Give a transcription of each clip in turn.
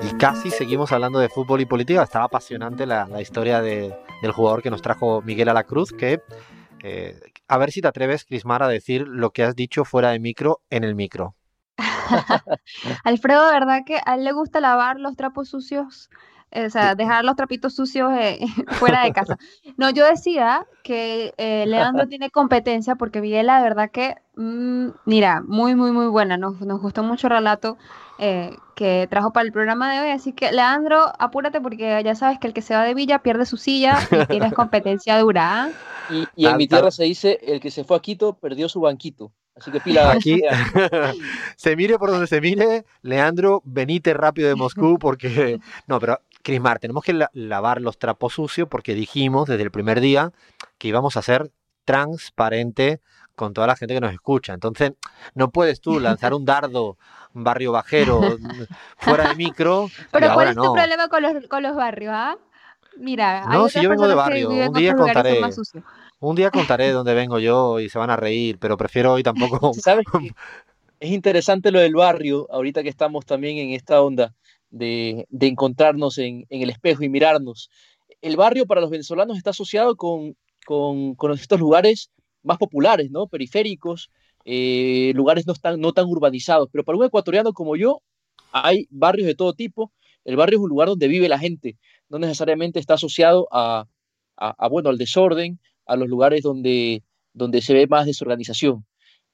Y casi seguimos hablando de fútbol y política. Estaba apasionante la, la historia de, del jugador que nos trajo Miguel a la Cruz, que eh, a ver si te atreves, Crismar, a decir lo que has dicho fuera de micro en el micro. Alfredo, verdad que a él le gusta lavar los trapos sucios, o sea, dejar los trapitos sucios eh, fuera de casa. No, yo decía que eh, Leandro tiene competencia porque Miguel, la verdad que, mm, mira, muy, muy, muy buena. Nos, nos gustó mucho el relato eh, que trajo para el programa de hoy. Así que, Leandro, apúrate porque ya sabes que el que se va de Villa pierde su silla y tienes competencia dura. ¿ah? Y, y en mi tierra se dice, el que se fue a Quito perdió su banquito. Así que pila. Aquí, se mire por donde se mire, Leandro, venite rápido de Moscú porque... No, pero Crismar, tenemos que la- lavar los trapos sucios porque dijimos desde el primer día que íbamos a ser transparente con toda la gente que nos escucha. Entonces, no puedes tú lanzar un dardo barrio bajero fuera de micro. y Pero ¿cuál ahora es tu no. problema con los, con los barrios, ah? Mira, hay No, si yo vengo de barrio, un día contaré. Un día contaré dónde vengo yo y se van a reír, pero prefiero hoy tampoco. ¿Sabes? Es interesante lo del barrio, ahorita que estamos también en esta onda de, de encontrarnos en, en el espejo y mirarnos. El barrio para los venezolanos está asociado con, con, con estos lugares más populares, ¿no? Periféricos, eh, lugares no tan, no tan urbanizados. Pero para un ecuatoriano como yo, hay barrios de todo tipo. El barrio es un lugar donde vive la gente, no necesariamente está asociado a, a- a, bueno, al desorden, a los lugares donde, donde se ve más desorganización.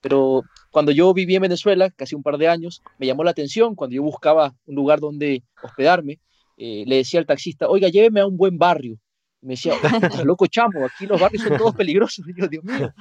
Pero cuando yo viví en Venezuela, casi un par de años, me llamó la atención cuando yo buscaba un lugar donde hospedarme, eh, le decía al taxista, oiga, lléveme a un buen barrio. Y me decía, "Estás loco chamo, aquí los barrios son todos peligrosos. Y yo, Dios mío.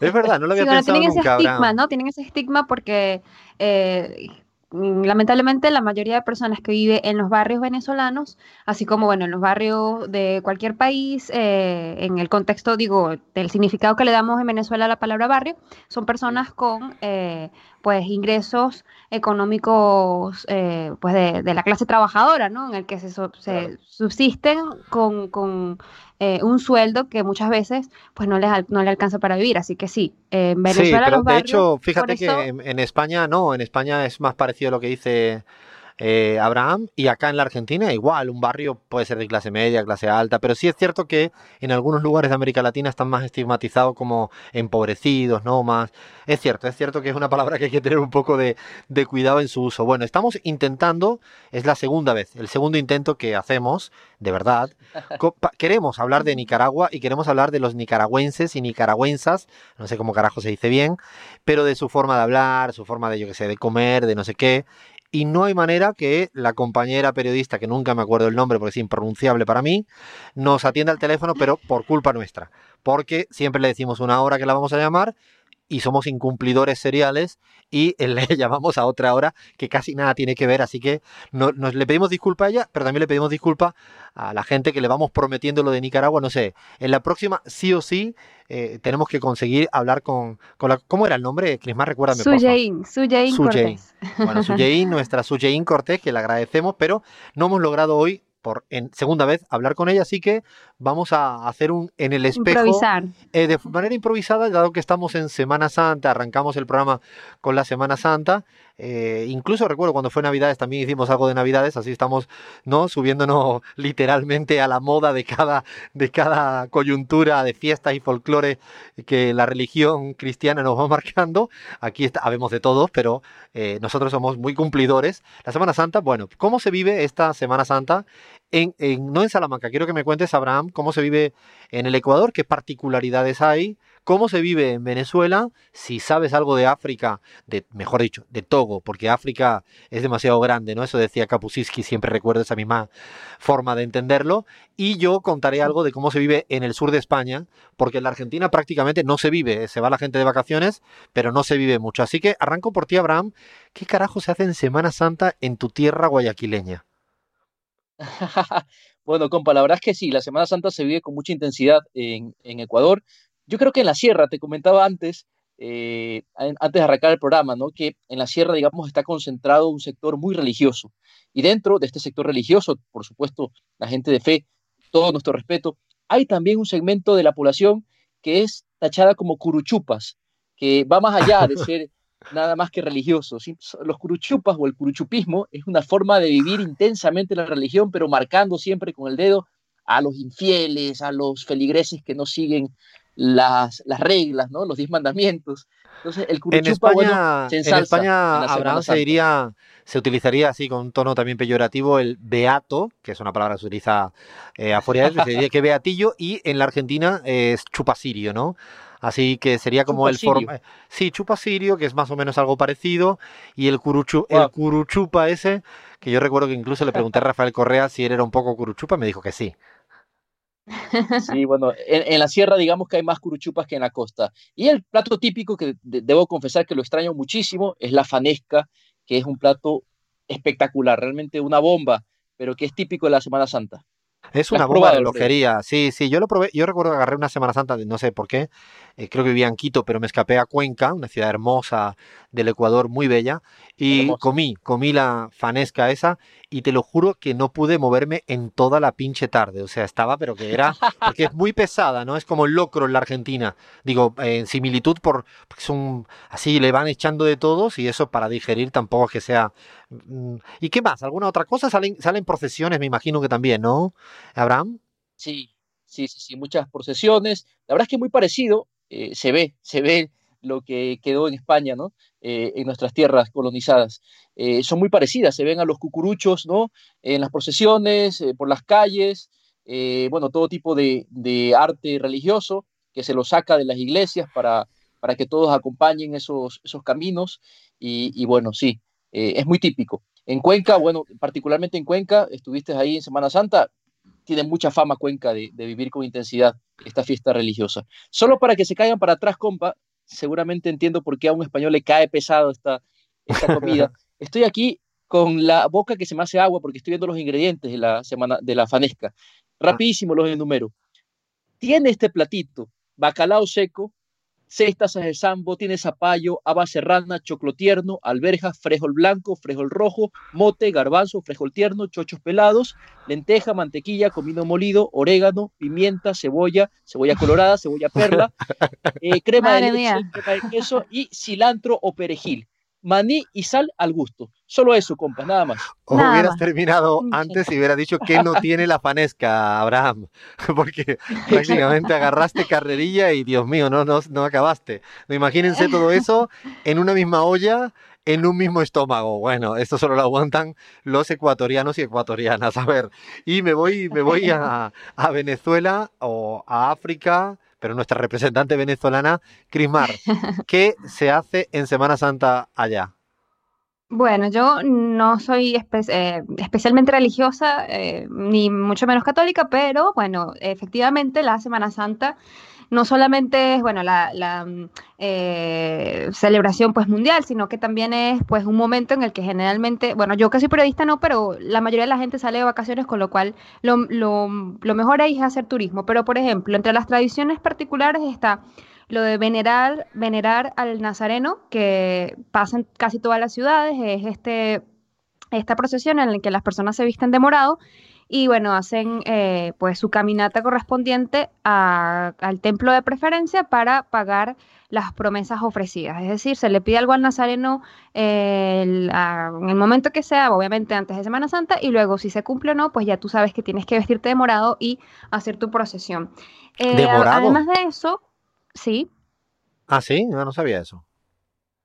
Es verdad, no lo Sí, había bueno, pensado tienen ese estigma. ¿no? Tienen ese estigma porque eh, lamentablemente la mayoría de personas que vive en los barrios venezolanos, así como bueno, en los barrios de cualquier país, eh, en el contexto, digo, del significado que le damos en Venezuela a la palabra barrio, son personas con eh, pues ingresos económicos eh, pues de, de la clase trabajadora, ¿no? En el que se, se subsisten con, con, eh, un sueldo que muchas veces pues no les, no le alcanza para vivir. Así que sí, en Sí, Venezuela pero los de barrios, hecho, fíjate que en, en España no, en España es más parecido a lo que dice eh, Abraham y acá en la Argentina igual, un barrio puede ser de clase media, clase alta, pero sí es cierto que en algunos lugares de América Latina están más estigmatizados como empobrecidos, ¿no? Más... Es cierto, es cierto que es una palabra que hay que tener un poco de, de cuidado en su uso. Bueno, estamos intentando, es la segunda vez, el segundo intento que hacemos, de verdad. Queremos hablar de Nicaragua y queremos hablar de los nicaragüenses y nicaragüensas, no sé cómo carajo se dice bien, pero de su forma de hablar, su forma de, yo qué sé, de comer, de no sé qué. Y no hay manera que la compañera periodista, que nunca me acuerdo el nombre porque es impronunciable para mí, nos atienda al teléfono, pero por culpa nuestra. Porque siempre le decimos una hora que la vamos a llamar y somos incumplidores seriales y le llamamos a otra hora que casi nada tiene que ver. Así que no- nos le pedimos disculpa a ella, pero también le pedimos disculpa a la gente que le vamos prometiendo lo de Nicaragua. No sé, en la próxima sí o sí eh, tenemos que conseguir hablar con, con la... ¿Cómo era el nombre? Crismar, recuérdame, Suyein Suyein. Cortés. Bueno, Suyein, nuestra Suyein Cortés, que le agradecemos, pero no hemos logrado hoy, por en segunda vez, hablar con ella, así que vamos a hacer un en el espejo. Improvisar. eh, de manera improvisada, dado que estamos en Semana Santa, arrancamos el programa con la Semana Santa. eh, incluso recuerdo cuando fue Navidades también hicimos algo de Navidades, así estamos no subiéndonos literalmente a la moda de cada, de cada coyuntura de fiestas y folclore que la religión cristiana nos va marcando. Aquí está, habemos de todos, pero eh, nosotros somos muy cumplidores. La Semana Santa, bueno, ¿cómo se vive esta Semana Santa? No en Salamanca, quiero que me cuentes, Abraham, cómo se vive en el Ecuador, qué particularidades hay, cómo se vive en Venezuela, si sabes algo de África, de, mejor dicho, de Togo, porque África es demasiado grande, ¿no? Eso decía Kapuscinski, siempre recuerdo esa misma forma de entenderlo. Y yo contaré algo de cómo se vive en el sur de España, porque en la Argentina prácticamente no se vive, se va la gente de vacaciones, pero no se vive mucho. Así que arranco por ti, Abraham. ¿Qué carajo se hace en Semana Santa en tu tierra guayaquileña? bueno, compa, la verdad es que sí, la Semana Santa se vive con mucha intensidad en, Ecuador. Yo creo que en la sierra, te comentaba antes, eh, antes de arrancar el programa, ¿no? que en la sierra, digamos, está concentrado un sector muy religioso. Y dentro de este sector religioso, por supuesto, la gente de fe, todo nuestro respeto, hay también un segmento de la población que es tachada como curuchupas, que va más allá de ser nada más que religiosos. Los curuchupas o el curuchupismo es una forma de vivir intensamente la religión, pero marcando siempre con el dedo a los infieles, a los feligreses que no siguen las, las reglas, ¿no? los diez mandamientos. Entonces, el curuchupa, en España, en España Abraham se diría, se utilizaría así con un tono también peyorativo el beato, que es una palabra que se utiliza eh, afuera, se diría que beatillo, y en la Argentina es chupasirio, ¿no? Así que sería como el forma. Sí, chupa sirio, que es más o menos algo parecido. Y el, curuchu... el curuchupa ese, que yo recuerdo que incluso le pregunté a Rafael Correa si él era un poco curuchupa, me dijo que sí. Sí, bueno, en, la sierra digamos que hay más curuchupas que en la costa. Y el plato típico que debo confesar que lo extraño muchísimo es la fanesca, que es un plato espectacular, realmente una bomba, pero que es típico de la Semana Santa. Es una bomba de lojería. Sí, sí, yo lo probé. Yo recuerdo que agarré una Semana Santa, no sé por qué. Eh, creo que vivía en Quito, pero me escapé a Cuenca, una ciudad hermosa del Ecuador, muy bella. Y comí, comí la fanesca esa. Y te lo juro que no pude moverme en toda la pinche tarde. O sea, estaba, pero que era. Porque es muy pesada, ¿no? Es como el locro en la Argentina. Digo, en similitud por. Son. Así le van echando de todos y eso para digerir tampoco es que sea. Mm, ¿Y qué más? ¿Alguna otra cosa? Salen, salen procesiones, me imagino que también, ¿no? Abraham. Sí, sí, sí, sí, muchas procesiones. La verdad es que muy parecido, eh, se ve, se ve lo que quedó en España, ¿no? Eh, en nuestras tierras colonizadas. Eh, son muy parecidas, se ven a los cucuruchos, ¿no? En las procesiones, por las calles, bueno, todo tipo de, arte religioso que se lo saca de las iglesias para, para que todos acompañen esos, esos caminos. Y, y bueno, sí, es muy típico. En Cuenca, bueno, particularmente en Cuenca, estuviste ahí en Semana Santa, tiene mucha fama Cuenca de, vivir con intensidad esta fiesta religiosa. Solo para que se caigan para atrás, compa, seguramente entiendo por qué a un español le cae pesado esta, esta comida. Estoy aquí con la boca que se me hace agua porque estoy viendo los ingredientes de la, semana, de la fanesca. Rapidísimo los enumero. Tiene este platito, bacalao seco, seis tazas de sambo, tiene zapallo, haba serrana, choclo tierno, alberjas, frijol blanco, frijol rojo, mote, garbanzo, frijol tierno, chochos pelados, lenteja, mantequilla, comino molido, orégano, pimienta, cebolla, cebolla colorada, cebolla perla, eh, crema de leche, crema de queso y cilantro o perejil maní y sal al gusto. Solo eso, compas, nada más. O hubieras terminado antes y hubieras dicho que no tiene la fanesca, Abraham, porque prácticamente agarraste carrerilla y Dios mío, no, no, no acabaste. Imagínense todo eso en una misma olla, en un mismo estómago. Bueno, esto solo lo aguantan los ecuatorianos y ecuatorianas. A ver, y me voy, me voy a, a Venezuela o a África pero nuestra representante venezolana, Crismar, ¿qué se hace en Semana Santa allá? Bueno, yo no soy eh, especialmente religiosa, eh, ni mucho menos católica, pero bueno, efectivamente la Semana Santa no solamente es, bueno, la, eh, celebración pues mundial, sino que también es pues un momento en el que generalmente, bueno, yo que soy periodista no, pero la mayoría de la gente sale de vacaciones, con lo cual lo, lo, lo mejor ahí es hacer turismo. Pero, por ejemplo, entre las tradiciones particulares está lo de venerar, venerar al nazareno, que pasa en casi todas las ciudades, es este, esta procesión en la que las personas se visten de morado y bueno, hacen eh, pues su caminata correspondiente al templo de preferencia para pagar las promesas ofrecidas. Es decir, se le pide algo al nazareno eh, en el momento que sea, obviamente antes de Semana Santa, y luego si se cumple o no, pues ya tú sabes que tienes que vestirte de morado y hacer tu procesión. Eh, además de eso, sí. Ah, sí, no, no sabía eso.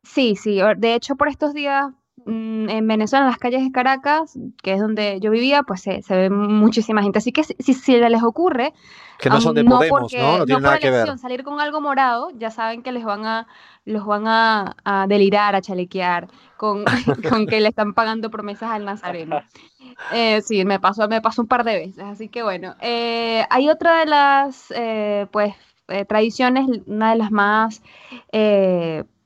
Sí, sí. De hecho, por estos días mm, en Venezuela, en las calles de Caracas, que es donde yo vivía, pues se, ve muchísima gente. Así que si, si, se les ocurre... Que no son de Podemos, ¿no? No tiene nada que ver. Salir con algo morado, ya saben que les van a, los van a, delirar, a chalequear, con, con, que le están pagando promesas al nazareno. Eh, sí, me pasó, me pasó un par de veces. Así que bueno, eh, hay otra de las, eh, pues, tradiciones, una de las más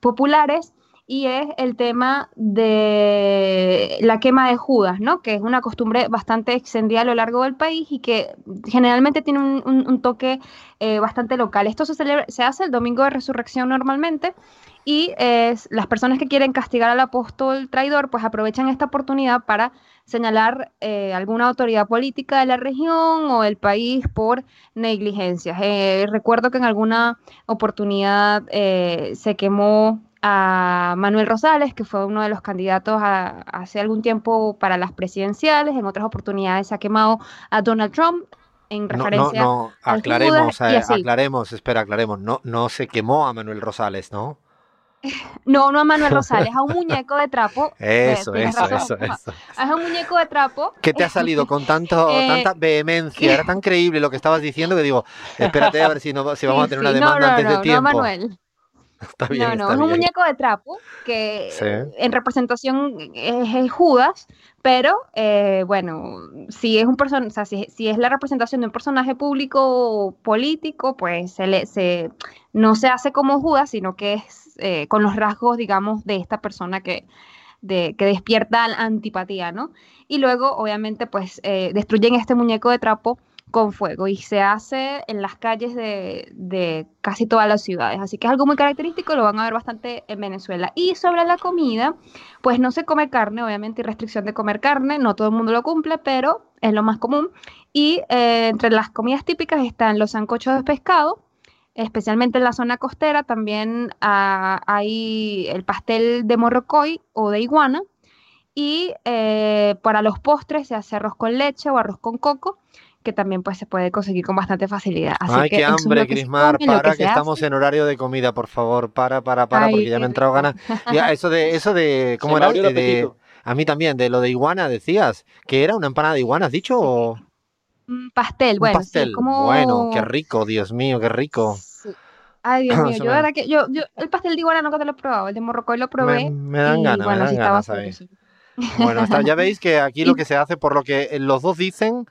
populares, y es el tema de la quema de Judas, ¿no? Que es una costumbre bastante extendida a lo largo del país y que generalmente tiene un, toque eh, bastante local. Esto se, celebra, se hace el domingo de resurrección normalmente y es, las personas que quieren castigar al apóstol traidor pues aprovechan esta oportunidad para señalar eh, alguna autoridad política de la región o del país por negligencias. Eh, recuerdo que en alguna oportunidad se quemó a Manuel Rosales, que fue uno de los candidatos hace algún tiempo para las presidenciales, en otras oportunidades se ha quemado a Donald Trump en referencia no, no, aclaremos, eh, aclaremos, espera, aclaremos, no, no se quemó a Manuel Rosales, ¿no? No, no a Manuel Rosales, a un muñeco de trapo. Eso, eso, eso, eso. Es un muñeco de trapo. ¿Qué te ha salido con tanto, eh, tanta vehemencia? Era tan creíble lo que estabas diciendo que digo, espérate a ver si, no, si vamos a tener una demanda antes de tiempo. No, Manuel no, no, es un muñeco de trapo que en representación es, Judas, pero eh, bueno, si es un person si, es la representación de un personaje público político, pues se se, no se hace como Judas, sino que es eh, con los rasgos, digamos, de esta persona que, que despierta la antipatía, ¿no? Y luego, obviamente, pues eh, destruyen este muñeco de trapo con fuego y se hace en las calles de, casi todas las ciudades. Así que es algo muy característico, lo van a ver bastante en Venezuela. Y sobre la comida, pues no se come carne, obviamente hay restricción de comer carne, no todo el mundo lo cumple, pero es lo más común. Y eh, entre las comidas típicas están los sancochos de pescado, especialmente en la zona costera, también ah, hay el pastel de morrocoy o de iguana. Y eh, para los postres se hace arroz con leche o arroz con coco que también pues se puede conseguir con bastante facilidad. Ay, qué hambre, Crismar, para que, estamos en horario de comida, por favor, para, para, para, porque ya me ha entrado ganas. eso de, eso de, ¿cómo era? De, a mí también, de lo de iguana decías, que era una empanada de iguana, ¿has dicho? O... pastel, bueno, pastel. Bueno, qué rico, Dios mío, qué rico. Ay, Dios mío, yo, verdad que, yo, yo, el pastel de iguana nunca te lo he probado, el de morrocoy lo probé. Me, dan ganas, me dan ganas, Bueno, ya veis que aquí lo que se hace, por lo que los dos dicen,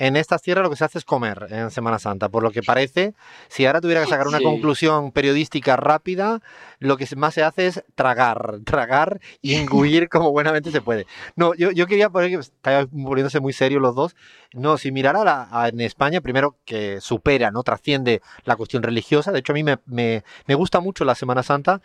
en estas tierras lo que se hace es comer en Semana Santa, por lo que parece, si ahora tuviera que sacar una conclusión periodística rápida, lo que más se hace es tragar, tragar y engullir como buenamente se puede. No, yo, yo quería poner que está poniéndose muy serio los dos. No, si mirara a en España, primero que supera, no trasciende la cuestión religiosa. De hecho, a mí me, me, me gusta mucho la Semana Santa,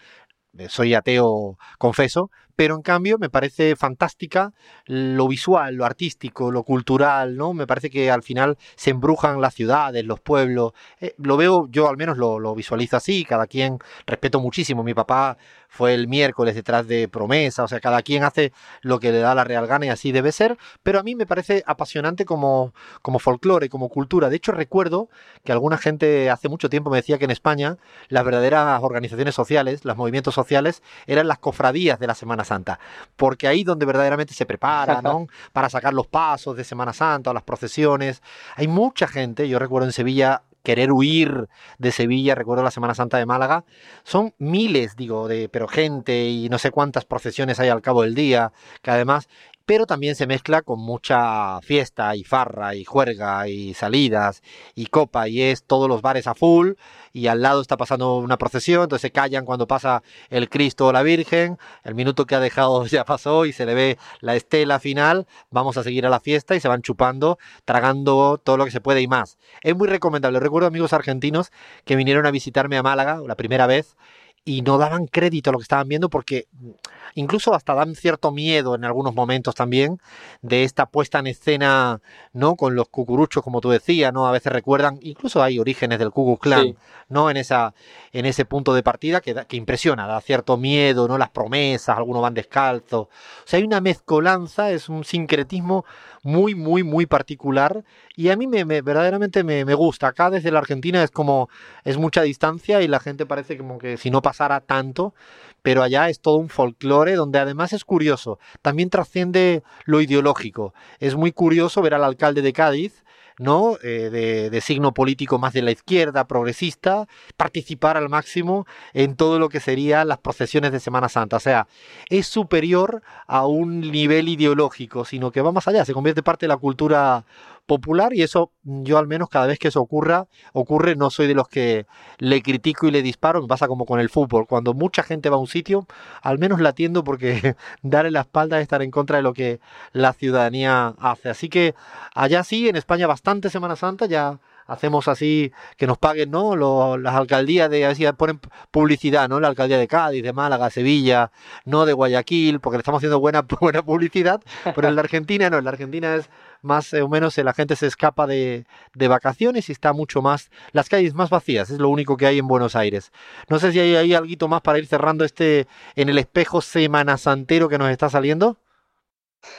soy ateo, confeso, pero en cambio me parece fantástica lo visual, lo artístico, lo cultural, ¿no? Me parece que al final se embrujan las ciudades, los pueblos. Eh, lo veo, yo al menos lo, visualizo así, cada quien respeto muchísimo. Mi papá fue el miércoles detrás de Promesa, o sea, cada quien hace lo que le da la real gana y así debe ser, pero a mí me parece apasionante como, como folclore, como cultura. De hecho, recuerdo que alguna gente hace mucho tiempo me decía que en España las verdaderas organizaciones sociales, los movimientos sociales, eran las cofradías de la Semana Santa, porque ahí donde verdaderamente se prepara, ¿no? Para sacar los pasos de Semana Santa o las procesiones. Hay mucha gente, yo recuerdo en Sevilla querer huir de Sevilla, recuerdo la Semana Santa de Málaga, son miles, digo, de pero gente y no sé cuántas procesiones hay al cabo del día, que además pero también se mezcla con mucha fiesta y farra y juerga y salidas y copa y es todos los bares a full y al lado está pasando una procesión, entonces se callan cuando pasa el Cristo o la Virgen, el minuto que ha dejado ya pasó y se le ve la estela final, vamos a seguir a la fiesta y se van chupando, tragando todo lo que se puede y más. Es muy recomendable, recuerdo amigos argentinos que vinieron a visitarme a Málaga la primera vez y no daban crédito a lo que estaban viendo porque incluso hasta dan cierto miedo en algunos momentos también de esta puesta en escena, ¿no? Con los cucuruchos, como tú decías, ¿no? A veces recuerdan, incluso hay orígenes del Ku Klux ¿no? En, esa, en ese punto de partida que, que impresiona, da cierto miedo, ¿no? Las promesas, algunos van descalzos. O sea, hay una mezcolanza, es un sincretismo muy, muy, muy particular y a mí me, verdaderamente me, me, gusta. Acá desde la Argentina es como, es mucha distancia y la gente parece como que si no pasara tanto, pero allá es todo un folclore donde además es curioso, también trasciende lo ideológico. Es muy curioso ver al alcalde de Cádiz ¿no? Eh, de, signo político más de la izquierda, progresista, participar al máximo en todo lo que serían las procesiones de Semana Santa. O sea, es superior a un nivel ideológico, sino que va más allá, se convierte parte de la cultura popular y eso yo al menos cada vez que eso ocurra, ocurre, no soy de los que le critico y le disparo, me pasa como con el fútbol, cuando mucha gente va a un sitio, al menos la atiendo porque darle la espalda es estar en contra de lo que la ciudadanía hace. Así que allá sí, en España bastante Semana Santa, ya hacemos así que nos paguen, ¿no? las alcaldías de, así ponen publicidad, ¿no? La alcaldía de Cádiz, de Málaga, Sevilla, no de Guayaquil, porque le estamos haciendo buena, buena publicidad, pero en la Argentina no, en la Argentina es más o menos la gente se escapa de, de, vacaciones y está mucho más, las calles más vacías, es lo único que hay en Buenos Aires. No sé si hay, hay algo más para ir cerrando este en el espejo semana santero que nos está saliendo.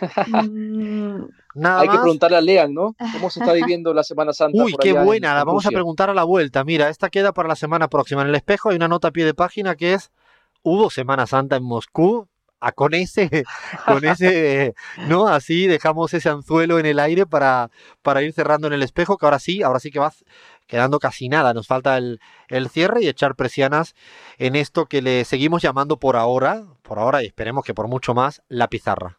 Nada Hay que preguntarle a Lean, ¿no? ¿Cómo se está viviendo la Semana Santa? Uy, qué buena, la vamos a preguntar a la vuelta. Mira, esta queda para la semana próxima. En el espejo hay una nota a pie de página que es, hubo Semana Santa en Moscú, a con ese, con ese, ¿no? Así dejamos ese anzuelo en el aire para, para ir cerrando en el espejo, que ahora sí, ahora sí que va quedando casi nada. Nos falta el, el cierre y echar presianas en esto que le seguimos llamando por ahora, por ahora y esperemos que por mucho más, la pizarra.